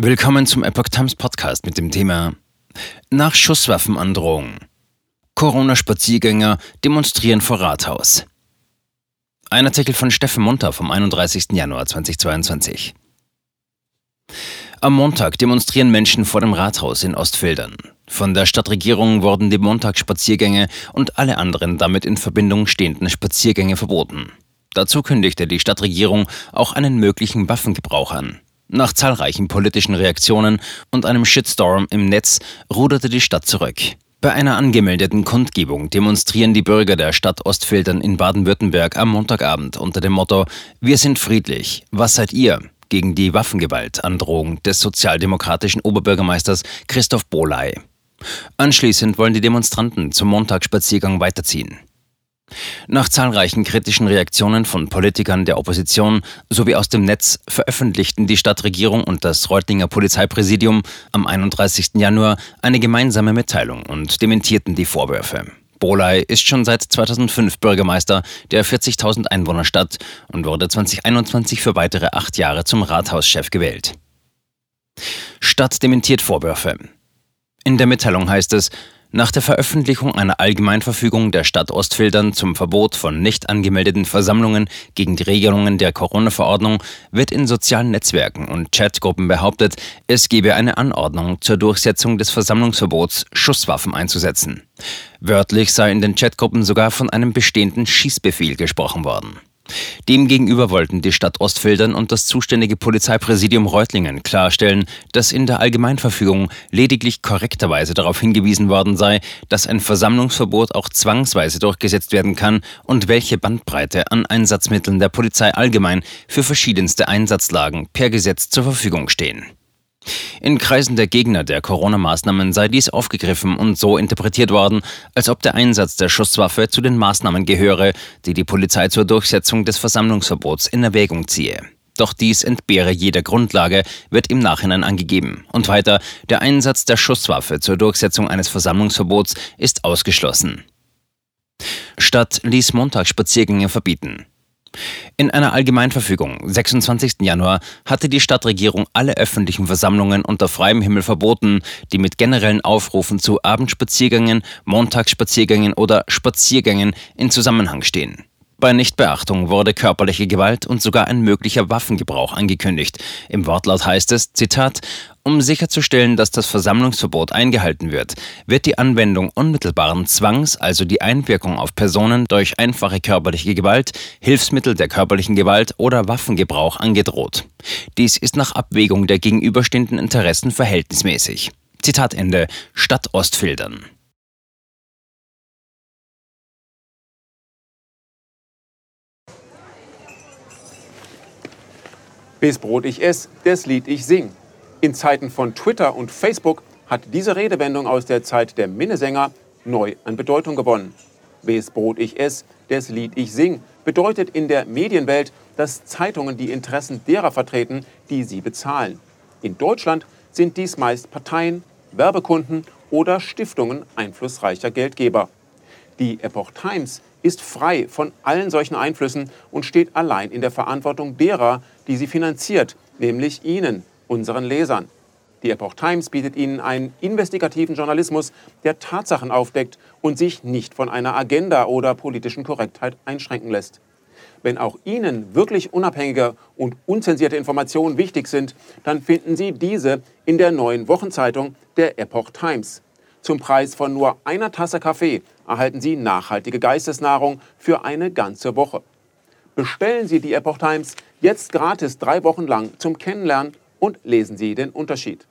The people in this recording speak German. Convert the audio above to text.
Willkommen zum Epoch Times Podcast mit dem Thema Nach Schusswaffenandrohung. Corona-Spaziergänger demonstrieren vor Rathaus. Ein Artikel von Steffen Munter vom 31. Januar 2022. Am Montag demonstrieren Menschen vor dem Rathaus in Ostfildern. Von der Stadtregierung wurden die Montagsspaziergänge und alle anderen damit in Verbindung stehenden Spaziergänge verboten. Dazu kündigte die Stadtregierung auch einen möglichen Waffengebrauch an. Nach zahlreichen politischen Reaktionen und einem Shitstorm im Netz ruderte die Stadt zurück. Bei einer angemeldeten Kundgebung demonstrieren die Bürger der Stadt Ostfildern in Baden-Württemberg am Montagabend unter dem Motto Wir sind friedlich, was seid ihr? gegen die Waffengewaltandrohung des sozialdemokratischen Oberbürgermeisters Christoph Bohley. Anschließend wollen die Demonstranten zum Montagsspaziergang weiterziehen. Nach zahlreichen kritischen Reaktionen von Politikern der Opposition sowie aus dem Netz veröffentlichten die Stadtregierung und das Reutlinger Polizeipräsidium am 31. Januar eine gemeinsame Mitteilung und dementierten die Vorwürfe. Boley ist schon seit 2005 Bürgermeister der 40.000 Einwohnerstadt und wurde 2021 für weitere acht Jahre zum Rathauschef gewählt. Stadt dementiert Vorwürfe. In der Mitteilung heißt es, nach der Veröffentlichung einer Allgemeinverfügung der Stadt Ostfildern zum Verbot von nicht angemeldeten Versammlungen gegen die Regelungen der Corona-Verordnung wird in sozialen Netzwerken und Chatgruppen behauptet, es gebe eine Anordnung zur Durchsetzung des Versammlungsverbots, Schusswaffen einzusetzen. Wörtlich sei in den Chatgruppen sogar von einem bestehenden Schießbefehl gesprochen worden. Demgegenüber wollten die Stadt Ostfildern und das zuständige Polizeipräsidium Reutlingen klarstellen, dass in der Allgemeinverfügung lediglich korrekterweise darauf hingewiesen worden sei, dass ein Versammlungsverbot auch zwangsweise durchgesetzt werden kann und welche Bandbreite an Einsatzmitteln der Polizei allgemein für verschiedenste Einsatzlagen per Gesetz zur Verfügung stehen. In Kreisen der Gegner der Corona-Maßnahmen sei dies aufgegriffen und so interpretiert worden, als ob der Einsatz der Schusswaffe zu den Maßnahmen gehöre, die die Polizei zur Durchsetzung des Versammlungsverbots in Erwägung ziehe. Doch dies entbehre jeder Grundlage, wird im Nachhinein angegeben. Und weiter, der Einsatz der Schusswaffe zur Durchsetzung eines Versammlungsverbots ist ausgeschlossen. Stadt ließ Montagsspaziergänge verbieten. In einer Allgemeinverfügung 26. Januar hatte die Stadtregierung alle öffentlichen Versammlungen unter freiem Himmel verboten, die mit generellen Aufrufen zu Abendspaziergängen, Montagsspaziergängen oder Spaziergängen in Zusammenhang stehen. Bei Nichtbeachtung wurde körperliche Gewalt und sogar ein möglicher Waffengebrauch angekündigt. Im Wortlaut heißt es, Zitat, um sicherzustellen, dass das Versammlungsverbot eingehalten wird, wird die Anwendung unmittelbaren Zwangs, also die Einwirkung auf Personen durch einfache körperliche Gewalt, Hilfsmittel der körperlichen Gewalt oder Waffengebrauch angedroht. Dies ist nach Abwägung der gegenüberstehenden Interessen verhältnismäßig. Zitat Ende Stadt Ostfildern. Bis Brot ich ess, das Lied ich sing. In Zeiten von Twitter und Facebook hat diese Redewendung aus der Zeit der Minnesänger neu an Bedeutung gewonnen. Bis Brot ich ess, das Lied ich sing bedeutet in der Medienwelt, dass Zeitungen die Interessen derer vertreten, die sie bezahlen. In Deutschland sind dies meist Parteien, Werbekunden oder Stiftungen einflussreicher Geldgeber. Die Epoch Times ist frei von allen solchen Einflüssen und steht allein in der Verantwortung derer, die sie finanziert, nämlich Ihnen, unseren Lesern. Die Epoch Times bietet Ihnen einen investigativen Journalismus, der Tatsachen aufdeckt und sich nicht von einer Agenda oder politischen Korrektheit einschränken lässt. Wenn auch Ihnen wirklich unabhängige und unzensierte Informationen wichtig sind, dann finden Sie diese in der neuen Wochenzeitung der Epoch Times. Zum Preis von nur einer Tasse Kaffee erhalten Sie nachhaltige Geistesnahrung für eine ganze Woche. Bestellen Sie die Epoch Times jetzt gratis drei Wochen lang zum Kennenlernen und lesen Sie den Unterschied.